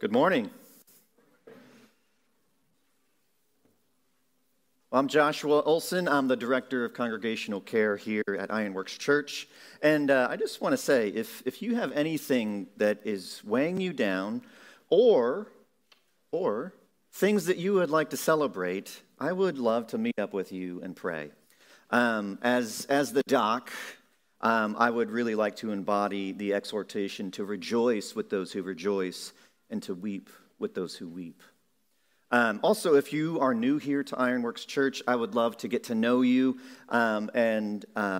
Good morning. I'm Joshua Olson. I'm the Director of Congregational Care here at Ironworks Church. And uh, I just want to say if, if you have anything that is weighing you down or, or things that you would like to celebrate, I would love to meet up with you and pray. Um, as, as the doc, um, I would really like to embody the exhortation to rejoice with those who rejoice and to weep with those who weep. Um, also, if you are new here to Ironworks Church, I would love to get to know you um, and uh,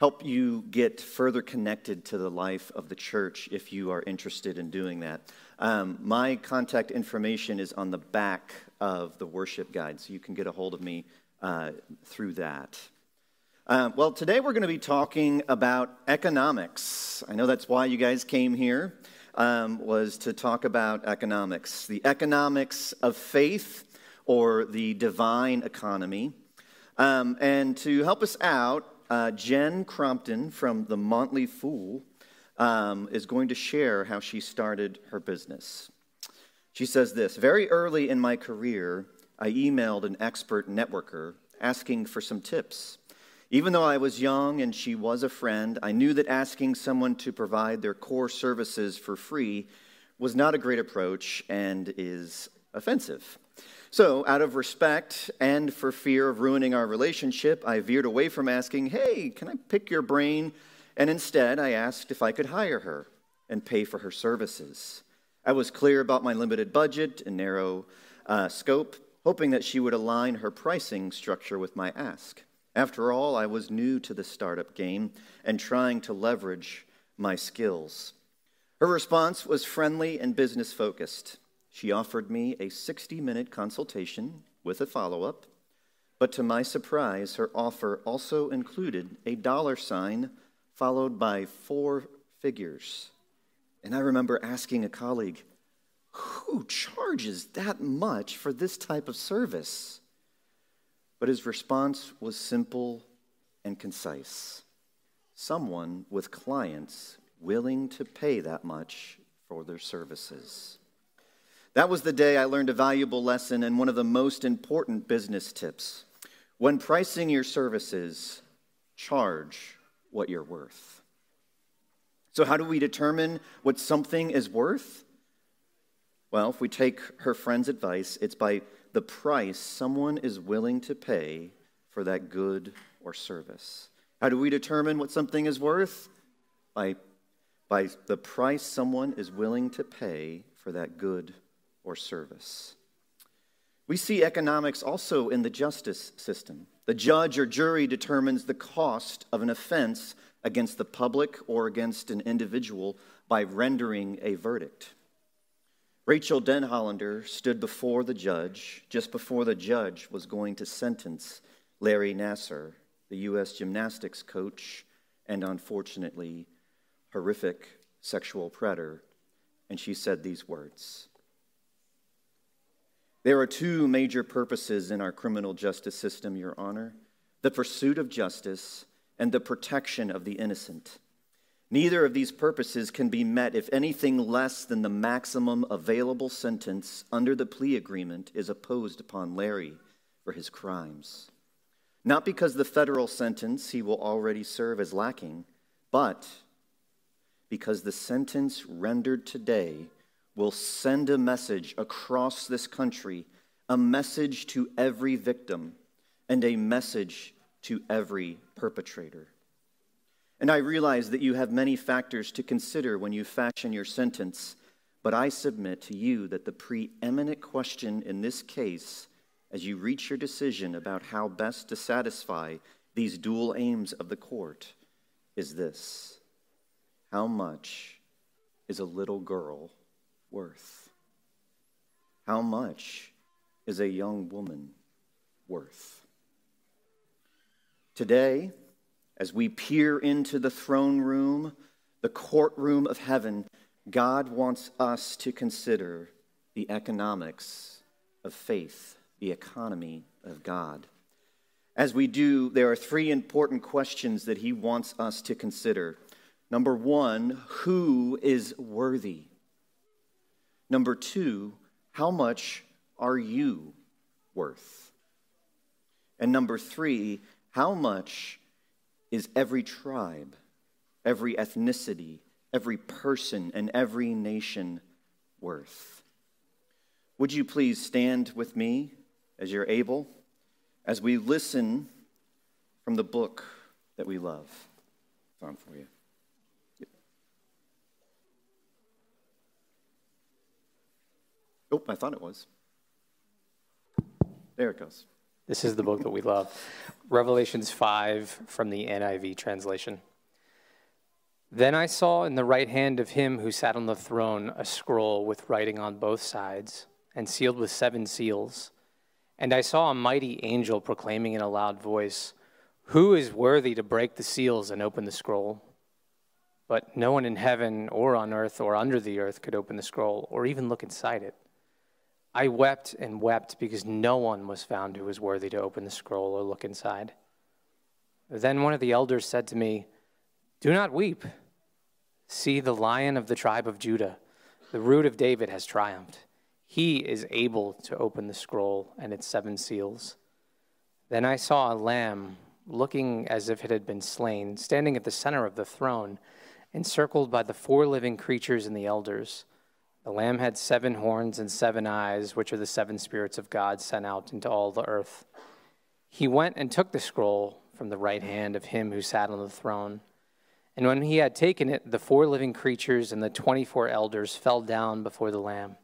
help you get further connected to the life of the church if you are interested in doing that. Um, my contact information is on the back of the worship guide, so you can get a hold of me uh, through that. Uh, well, today we're going to be talking about economics. I know that's why you guys came here um, was to talk about economics the economics of faith or the divine economy. Um, and to help us out, uh, Jen Crompton from the Motley Fool um, is going to share how she started her business. She says this Very early in my career, I emailed an expert networker asking for some tips. Even though I was young and she was a friend, I knew that asking someone to provide their core services for free was not a great approach and is offensive. So, out of respect and for fear of ruining our relationship, I veered away from asking, Hey, can I pick your brain? And instead, I asked if I could hire her and pay for her services. I was clear about my limited budget and narrow uh, scope, hoping that she would align her pricing structure with my ask. After all, I was new to the startup game and trying to leverage my skills. Her response was friendly and business focused. She offered me a 60 minute consultation with a follow up, but to my surprise, her offer also included a dollar sign followed by four figures. And I remember asking a colleague, who charges that much for this type of service? But his response was simple and concise someone with clients willing to pay that much for their services. That was the day I learned a valuable lesson and one of the most important business tips. When pricing your services, charge what you're worth. So, how do we determine what something is worth? Well, if we take her friend's advice, it's by the price someone is willing to pay for that good or service. How do we determine what something is worth? By, by the price someone is willing to pay for that good or service. We see economics also in the justice system. The judge or jury determines the cost of an offense against the public or against an individual by rendering a verdict. Rachel Denhollander stood before the judge just before the judge was going to sentence Larry Nassar, the U.S. gymnastics coach and unfortunately horrific sexual predator, and she said these words There are two major purposes in our criminal justice system, Your Honor the pursuit of justice and the protection of the innocent. Neither of these purposes can be met if anything less than the maximum available sentence under the plea agreement is opposed upon Larry for his crimes. Not because the federal sentence he will already serve is lacking, but because the sentence rendered today will send a message across this country, a message to every victim, and a message to every perpetrator. And I realize that you have many factors to consider when you fashion your sentence, but I submit to you that the preeminent question in this case, as you reach your decision about how best to satisfy these dual aims of the court, is this How much is a little girl worth? How much is a young woman worth? Today, as we peer into the throne room, the courtroom of heaven, God wants us to consider the economics of faith, the economy of God. As we do, there are three important questions that He wants us to consider. Number one, who is worthy? Number two, how much are you worth? And number three, how much is every tribe, every ethnicity, every person, and every nation worth? Would you please stand with me as you're able as we listen from the book that we love? It's for you. Oh, I thought it was. There it goes. This is the book that we love. Revelations 5 from the NIV translation. Then I saw in the right hand of him who sat on the throne a scroll with writing on both sides and sealed with seven seals. And I saw a mighty angel proclaiming in a loud voice, Who is worthy to break the seals and open the scroll? But no one in heaven or on earth or under the earth could open the scroll or even look inside it. I wept and wept because no one was found who was worthy to open the scroll or look inside. Then one of the elders said to me, Do not weep. See, the lion of the tribe of Judah, the root of David, has triumphed. He is able to open the scroll and its seven seals. Then I saw a lamb looking as if it had been slain, standing at the center of the throne, encircled by the four living creatures and the elders. The Lamb had seven horns and seven eyes, which are the seven spirits of God sent out into all the earth. He went and took the scroll from the right hand of him who sat on the throne. And when he had taken it, the four living creatures and the twenty four elders fell down before the Lamb.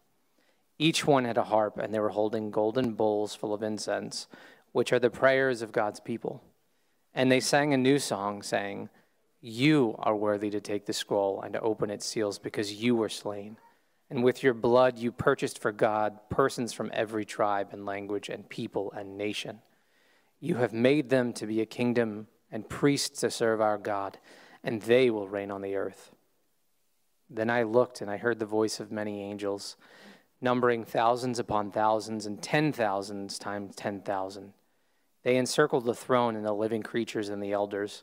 Each one had a harp, and they were holding golden bowls full of incense, which are the prayers of God's people. And they sang a new song, saying, You are worthy to take the scroll and to open its seals, because you were slain and with your blood you purchased for God persons from every tribe and language and people and nation. You have made them to be a kingdom and priests to serve our God, and they will reign on the earth. Then I looked, and I heard the voice of many angels, numbering thousands upon thousands and ten thousands times ten thousand. They encircled the throne and the living creatures and the elders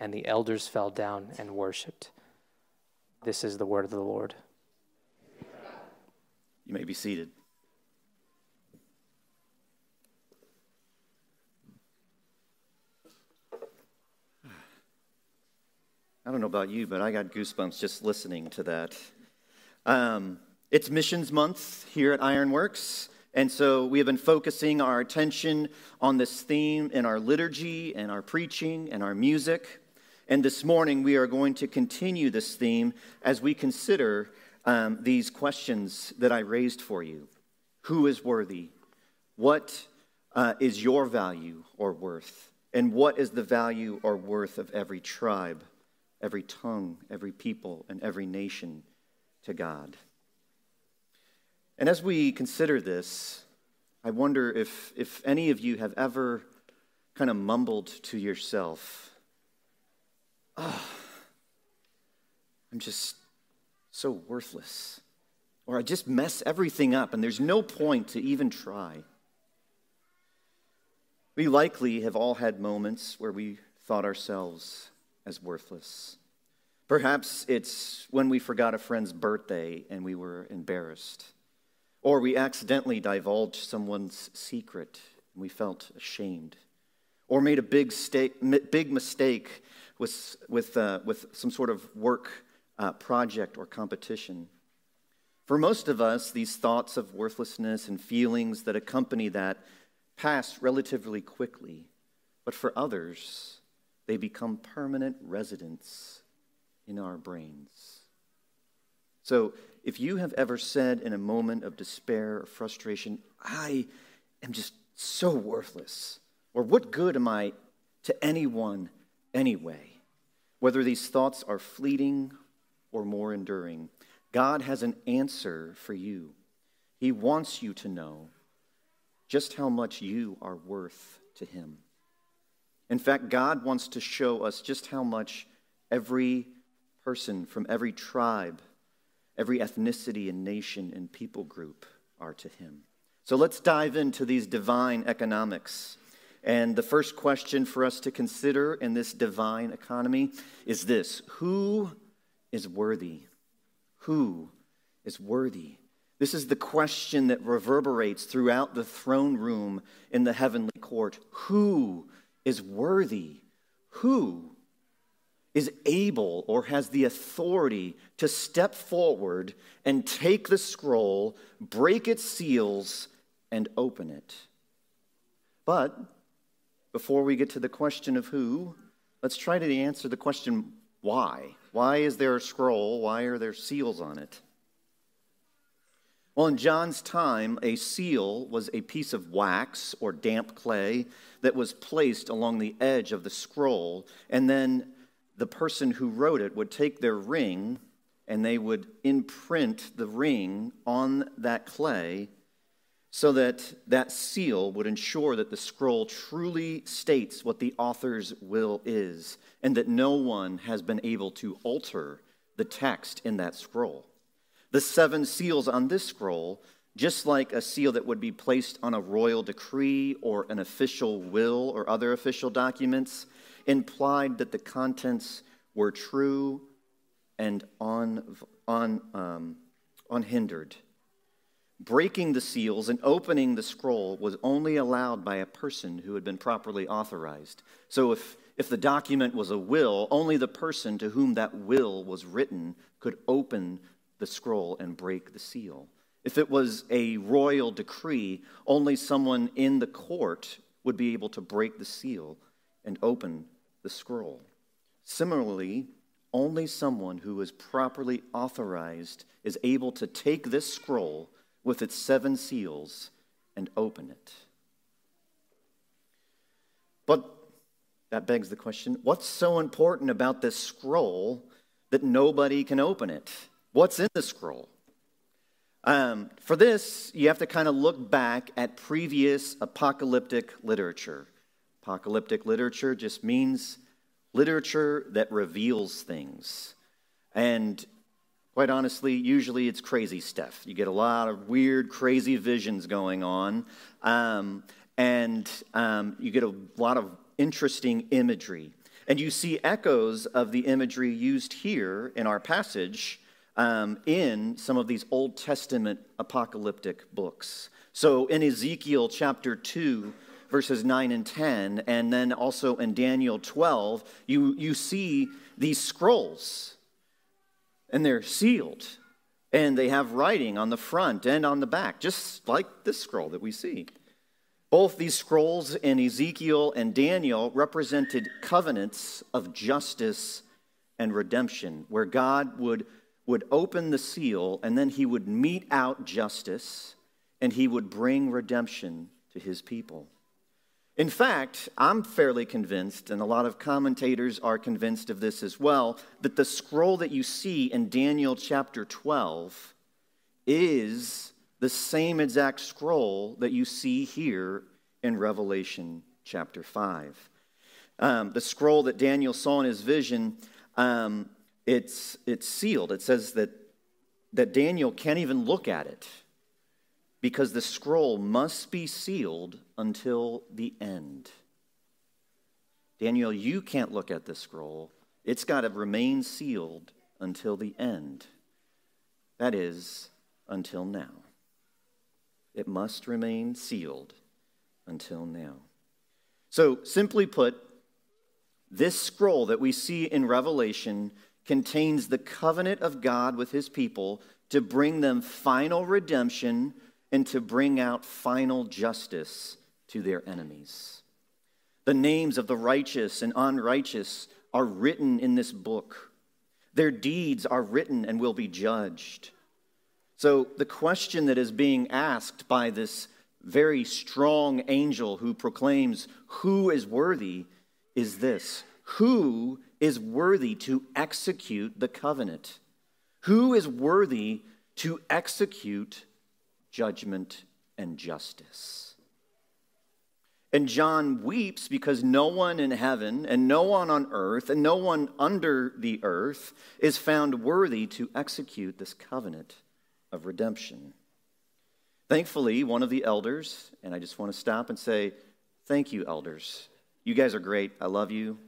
and the elders fell down and worshiped. This is the word of the Lord. You may be seated. I don't know about you, but I got goosebumps just listening to that. Um, it's Missions Month here at Ironworks, and so we have been focusing our attention on this theme in our liturgy and our preaching and our music. And this morning, we are going to continue this theme as we consider um, these questions that I raised for you Who is worthy? What uh, is your value or worth? And what is the value or worth of every tribe, every tongue, every people, and every nation to God? And as we consider this, I wonder if, if any of you have ever kind of mumbled to yourself, oh, I'm just so worthless. Or I just mess everything up and there's no point to even try. We likely have all had moments where we thought ourselves as worthless. Perhaps it's when we forgot a friend's birthday and we were embarrassed. Or we accidentally divulged someone's secret and we felt ashamed. Or made a big, big mistake with, with, uh, with some sort of work uh, project or competition. For most of us, these thoughts of worthlessness and feelings that accompany that pass relatively quickly. But for others, they become permanent residents in our brains. So, if you have ever said in a moment of despair or frustration, I am just so worthless, or what good am I to anyone anyway? Whether these thoughts are fleeting or more enduring, God has an answer for you. He wants you to know just how much you are worth to Him. In fact, God wants to show us just how much every person from every tribe, every ethnicity and nation and people group are to Him. So let's dive into these divine economics. And the first question for us to consider in this divine economy is this Who is worthy? Who is worthy? This is the question that reverberates throughout the throne room in the heavenly court. Who is worthy? Who is able or has the authority to step forward and take the scroll, break its seals, and open it? But before we get to the question of who, let's try to answer the question why. Why is there a scroll? Why are there seals on it? Well, in John's time, a seal was a piece of wax or damp clay that was placed along the edge of the scroll, and then the person who wrote it would take their ring and they would imprint the ring on that clay so that that seal would ensure that the scroll truly states what the author's will is and that no one has been able to alter the text in that scroll. The seven seals on this scroll, just like a seal that would be placed on a royal decree or an official will or other official documents, implied that the contents were true and un, un, um, unhindered. Breaking the seals and opening the scroll was only allowed by a person who had been properly authorized. So if, if the document was a will, only the person to whom that will was written could open the scroll and break the seal. If it was a royal decree, only someone in the court would be able to break the seal and open the scroll. Similarly, only someone who is properly authorized is able to take this scroll with its seven seals and open it. But that begs the question what's so important about this scroll that nobody can open it? What's in the scroll? Um, for this, you have to kind of look back at previous apocalyptic literature. Apocalyptic literature just means literature that reveals things. And quite honestly, usually it's crazy stuff. You get a lot of weird, crazy visions going on, um, and um, you get a lot of interesting imagery. And you see echoes of the imagery used here in our passage um, in some of these Old Testament apocalyptic books. So in Ezekiel chapter 2, verses 9 and 10, and then also in Daniel 12, you, you see these scrolls, and they're sealed, and they have writing on the front and on the back, just like this scroll that we see. Both these scrolls in Ezekiel and Daniel represented covenants of justice and redemption, where God would, would open the seal and then he would mete out justice and he would bring redemption to his people. In fact, I'm fairly convinced, and a lot of commentators are convinced of this as well, that the scroll that you see in Daniel chapter 12 is the same exact scroll that you see here in Revelation chapter 5. Um, the scroll that Daniel saw in his vision, um, it's, it's sealed. It says that, that Daniel can't even look at it because the scroll must be sealed until the end. Daniel, you can't look at the scroll. It's got to remain sealed until the end. That is, until now. It must remain sealed until now. So, simply put, this scroll that we see in Revelation contains the covenant of God with his people to bring them final redemption and to bring out final justice to their enemies. The names of the righteous and unrighteous are written in this book. Their deeds are written and will be judged. So, the question that is being asked by this very strong angel who proclaims who is worthy is this Who is worthy to execute the covenant? Who is worthy to execute judgment, and justice. And John weeps because no one in heaven and no one on earth and no one under the earth is found worthy to execute this covenant of redemption. Thankfully, one of the elders, and I just want to stop and say, Thank you, elders. You guys are great. I love you.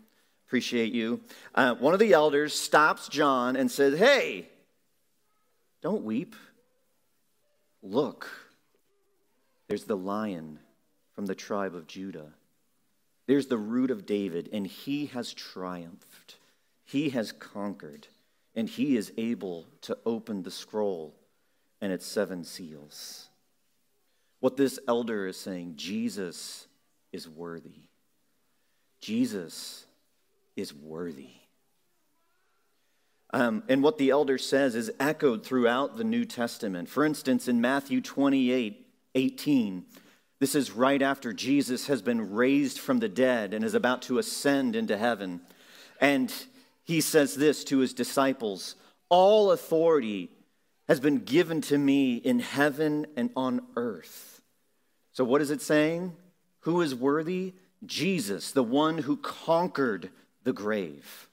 Appreciate you. Uh, one of the elders stops John and says, Hey, don't weep. Look, there's the lion from the tribe of Judah. There's the root of David, and he has triumphed. He has conquered, and he is able to open the scroll and its seven seals. What this elder is saying, Jesus is worthy. Jesus is worthy. Um, and what the elder says is echoed throughout the New Testament. For instance, in Matthew 28 18, this is right after Jesus has been raised from the dead and is about to ascend into heaven. And he says this to his disciples All authority has been given to me in heaven and on earth. So, what is it saying? Who is worthy? Jesus, the one who conquered the grave.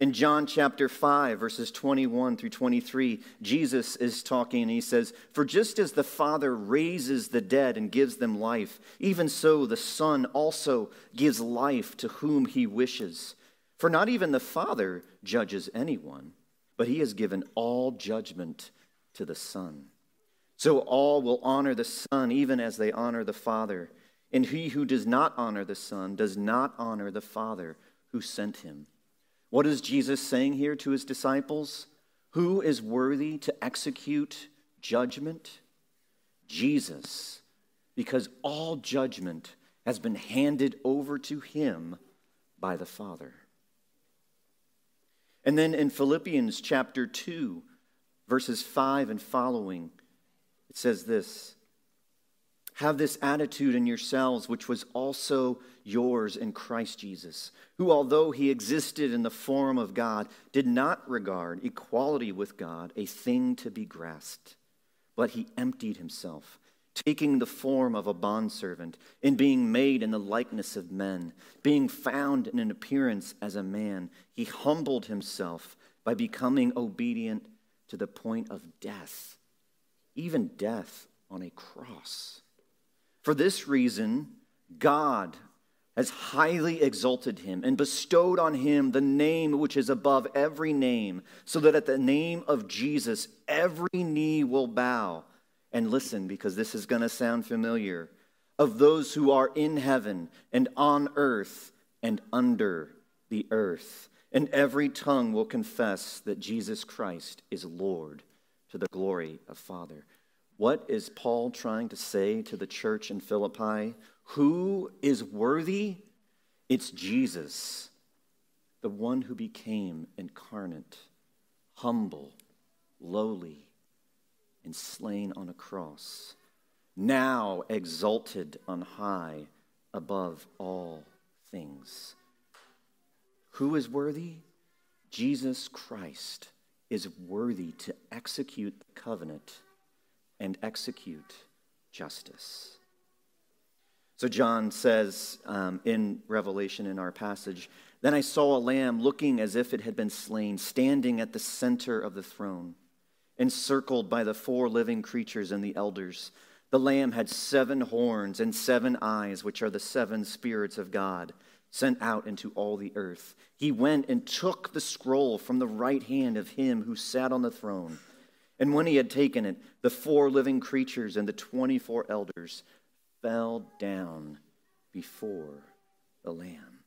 In John chapter 5, verses 21 through 23, Jesus is talking and he says, For just as the Father raises the dead and gives them life, even so the Son also gives life to whom he wishes. For not even the Father judges anyone, but he has given all judgment to the Son. So all will honor the Son even as they honor the Father. And he who does not honor the Son does not honor the Father who sent him. What is Jesus saying here to his disciples? Who is worthy to execute judgment? Jesus, because all judgment has been handed over to him by the Father. And then in Philippians chapter 2, verses 5 and following, it says this have this attitude in yourselves, which was also yours in Christ Jesus, who, although he existed in the form of God, did not regard equality with God a thing to be grasped, but he emptied himself, taking the form of a bondservant, and being made in the likeness of men, being found in an appearance as a man, he humbled himself by becoming obedient to the point of death, even death on a cross. For this reason, God has highly exalted him and bestowed on him the name which is above every name, so that at the name of Jesus every knee will bow. And listen, because this is going to sound familiar of those who are in heaven and on earth and under the earth. And every tongue will confess that Jesus Christ is Lord to the glory of Father. What is Paul trying to say to the church in Philippi? Who is worthy? It's Jesus, the one who became incarnate, humble, lowly, and slain on a cross, now exalted on high above all things. Who is worthy? Jesus Christ is worthy to execute the covenant and execute justice. So, John says um, in Revelation in our passage, Then I saw a lamb looking as if it had been slain, standing at the center of the throne, encircled by the four living creatures and the elders. The lamb had seven horns and seven eyes, which are the seven spirits of God sent out into all the earth. He went and took the scroll from the right hand of him who sat on the throne. And when he had taken it, the four living creatures and the 24 elders fell down before the Lamb.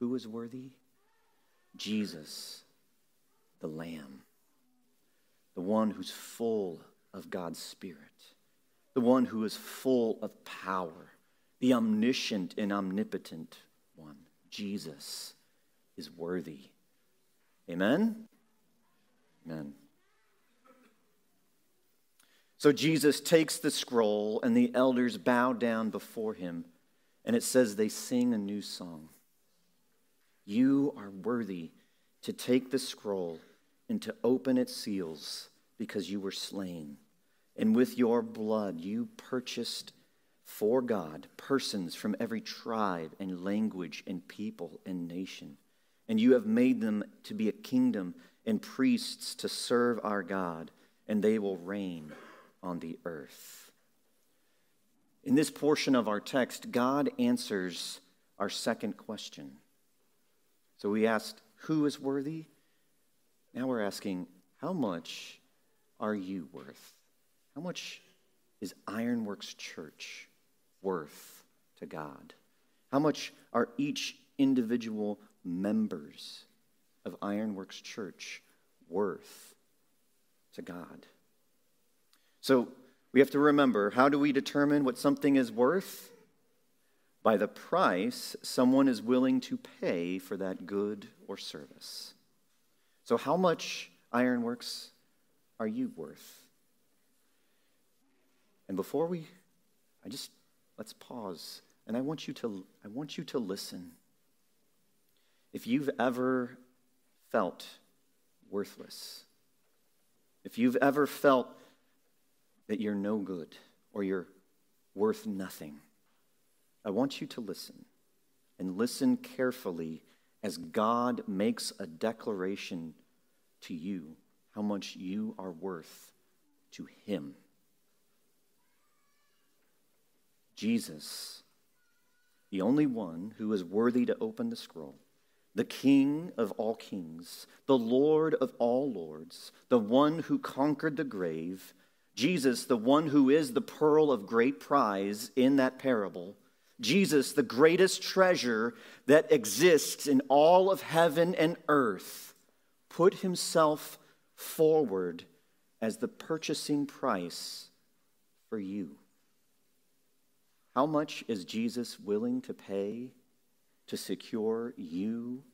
Who is worthy? Jesus, the Lamb, the one who's full of God's Spirit, the one who is full of power, the omniscient and omnipotent one. Jesus is worthy. Amen? Amen. So Jesus takes the scroll, and the elders bow down before him, and it says they sing a new song. You are worthy to take the scroll and to open its seals because you were slain, And with your blood, you purchased for God persons from every tribe and language and people and nation. And you have made them to be a kingdom and priests to serve our God, and they will reign on the earth. In this portion of our text, God answers our second question. So we asked, Who is worthy? Now we're asking, How much are you worth? How much is Ironworks Church worth to God? How much are each individual members of Ironworks Church worth to God? So we have to remember how do we determine what something is worth? By the price someone is willing to pay for that good or service. So, how much Ironworks are you worth? And before we, I just, let's pause. And I want you to, I want you to listen. If you've ever felt worthless, if you've ever felt that you're no good or you're worth nothing, I want you to listen and listen carefully as God makes a declaration to you how much you are worth to Him. Jesus, the only one who is worthy to open the scroll, the King of all kings, the Lord of all lords, the one who conquered the grave, Jesus, the one who is the pearl of great prize in that parable, Jesus, the greatest treasure that exists in all of heaven and earth, put himself forward as the purchasing price for you. How much is Jesus willing to pay to secure you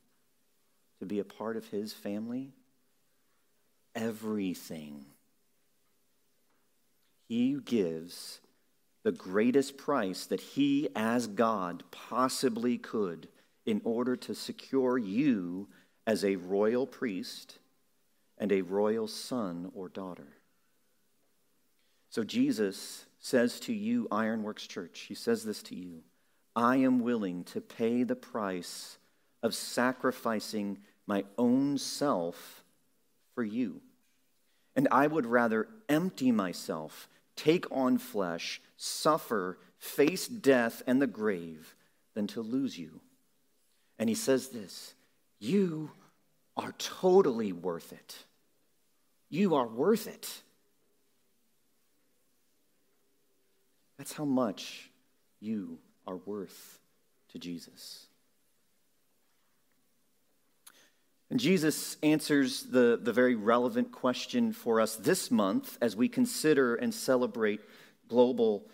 to be a part of his family? Everything. He gives the greatest price that he, as God, possibly could in order to secure you as a royal priest and a royal son or daughter. So Jesus says to you, Ironworks Church, he says this to you I am willing to pay the price of sacrificing my own self for you. And I would rather empty myself, take on flesh, suffer, face death and the grave than to lose you. And he says this You are totally worth it. You are worth it. That's how much you are worth to Jesus. And Jesus answers the, the very relevant question for us this month as we consider and celebrate global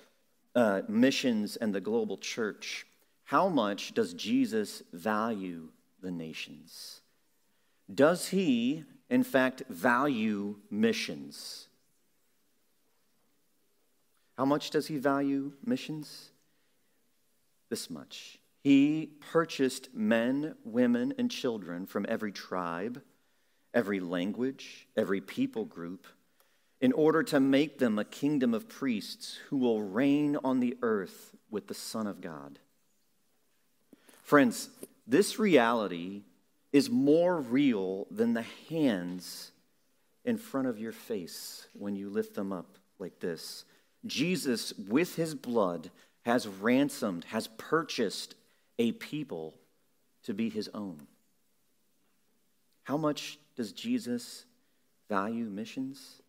uh, missions and the global church. How much does Jesus value the nations? Does he, in fact, value missions? How much does he value missions? This much. He purchased men, women, and children from every tribe, every language, every people group, in order to make them a kingdom of priests who will reign on the earth with the Son of God. Friends, this reality is more real than the hands in front of your face when you lift them up like this. Jesus, with his blood, has ransomed, has purchased a people to be his own. How much does Jesus value missions?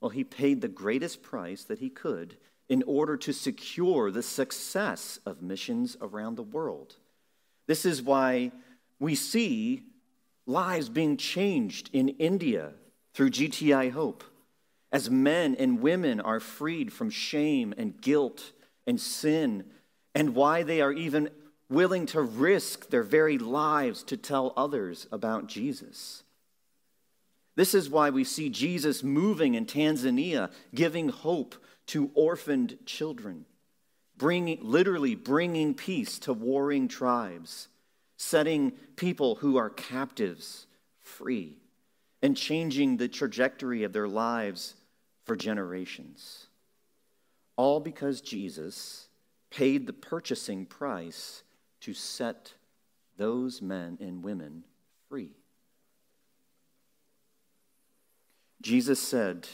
Well, he paid the greatest price that he could in order to secure the success of missions around the world. This is why we see lives being changed in India through GTI Hope as men and women are freed from shame and guilt and sin, and why they are even willing to risk their very lives to tell others about Jesus. This is why we see Jesus moving in Tanzania, giving hope to orphaned children, bringing, literally bringing peace to warring tribes, setting people who are captives free, and changing the trajectory of their lives for generations. All because Jesus paid the purchasing price to set those men and women free. Jesus said,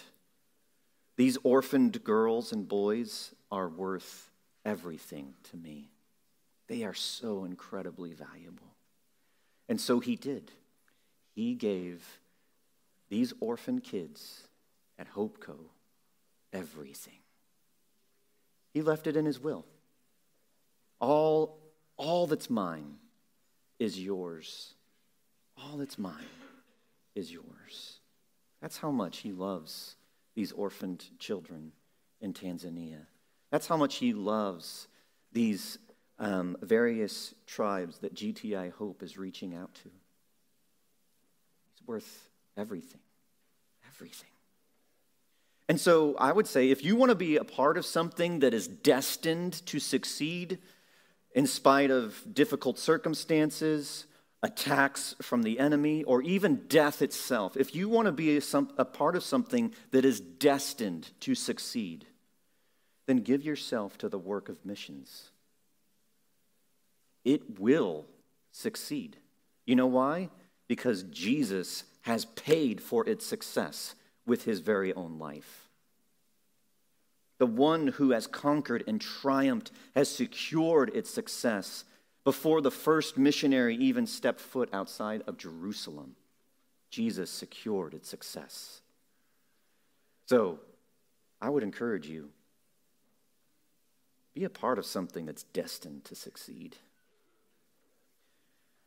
These orphaned girls and boys are worth everything to me. They are so incredibly valuable. And so he did. He gave these orphan kids at Hope Co everything. He left it in his will. All, all that's mine is yours. All that's mine is yours. That's how much he loves these orphaned children in Tanzania. That's how much he loves these um, various tribes that GTI Hope is reaching out to. He's worth everything. Everything. And so I would say if you want to be a part of something that is destined to succeed in spite of difficult circumstances, attacks from the enemy, or even death itself, if you want to be a, some, a part of something that is destined to succeed, then give yourself to the work of missions. It will succeed. You know why? Because Jesus has paid for its success with his very own life. The one who has conquered and triumphed has secured its success before the first missionary even stepped foot outside of Jerusalem. Jesus secured its success. So, I would encourage you be a part of something that's destined to succeed.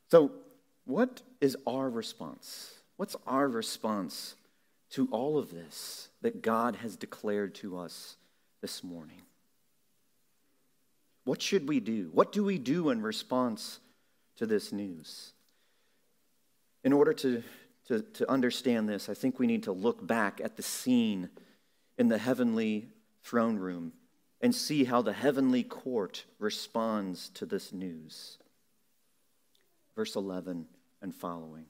So, what is our response? What's our response to all of this that God has declared to us this morning? What should we do? What do we do in response to this news? In order to, to, to understand this, I think we need to look back at the scene in the heavenly throne room and see how the heavenly court responds to this news. Verse 11 and following.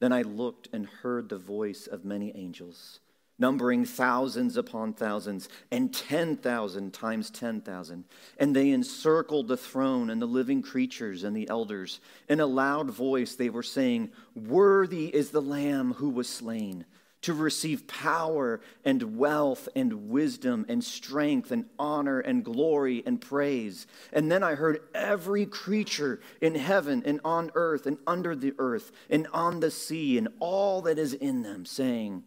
Then I looked and heard the voice of many angels, numbering thousands upon thousands, and 10,000 times 10,000. And they encircled the throne and the living creatures and the elders. In a loud voice, they were saying, Worthy is the Lamb who was slain to receive power and wealth and wisdom and strength and honor and glory and praise. And then I heard every creature in heaven and on earth and under the earth and on the sea and all that is in them saying,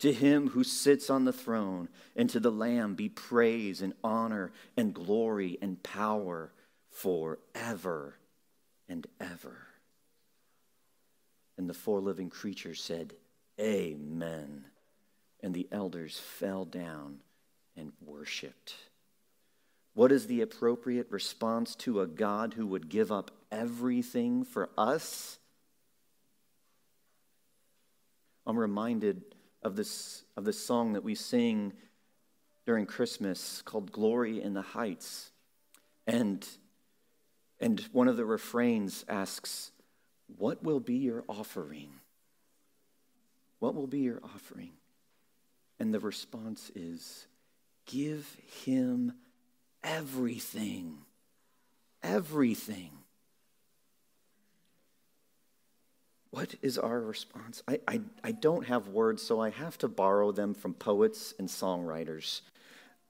To him who sits on the throne and to the Lamb be praise and honor and glory and power forever and ever. And the four living creatures said, Amen. And the elders fell down and worshiped. What is the appropriate response to a God who would give up everything for us? I'm reminded of this, of this song that we sing during Christmas called Glory in the Heights. And, and one of the refrains asks, What will be your offering? What will be your offering? And the response is give him everything. Everything. What is our response? I, I, I don't have words, so I have to borrow them from poets and songwriters.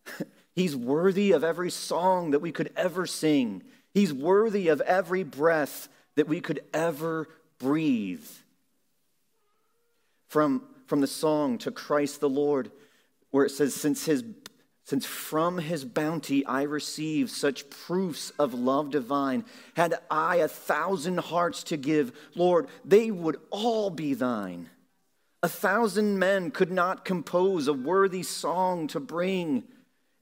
He's worthy of every song that we could ever sing. He's worthy of every breath that we could ever breathe from, from the song to Christ the Lord, where it says, since, his, since from his bounty I receive such proofs of love divine, had I a thousand hearts to give, Lord, they would all be thine. A thousand men could not compose a worthy song to bring,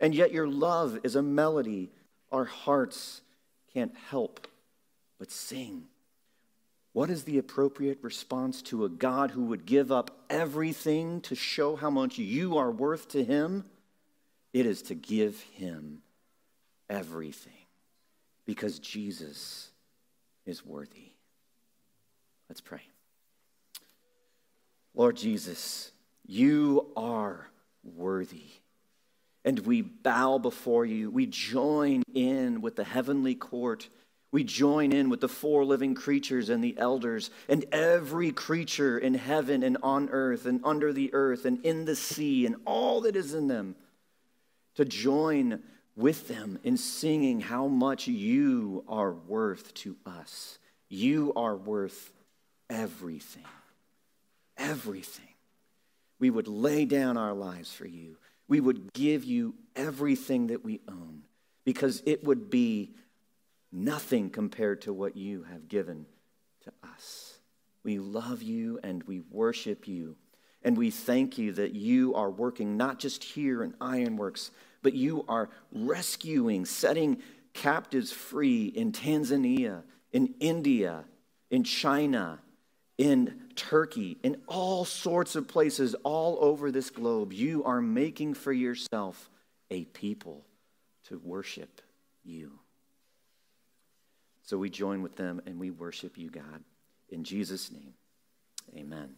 and yet your love is a melody our hearts can't help but sing. What is the appropriate response to a God who would give up everything to show how much you are worth to him? It is to give him everything because Jesus is worthy. Let's pray. Lord Jesus, you are worthy. And we bow before you. We join in with the heavenly court. We join in with the four living creatures and the elders and every creature in heaven and on earth and under the earth and in the sea and all that is in them to join with them in singing how much you are worth to us. You are worth everything. Everything. We would lay down our lives for you. We would give you everything that we own because it would be nothing compared to what you have given to us. We love you and we worship you. And we thank you that you are working not just here in Iron Works, but you are rescuing, setting captives free in Tanzania, in India, in China, in Turkey, in all sorts of places all over this globe. You are making for yourself a people to worship you. So we join with them and we worship you, God. In Jesus' name, amen.